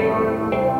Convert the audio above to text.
Música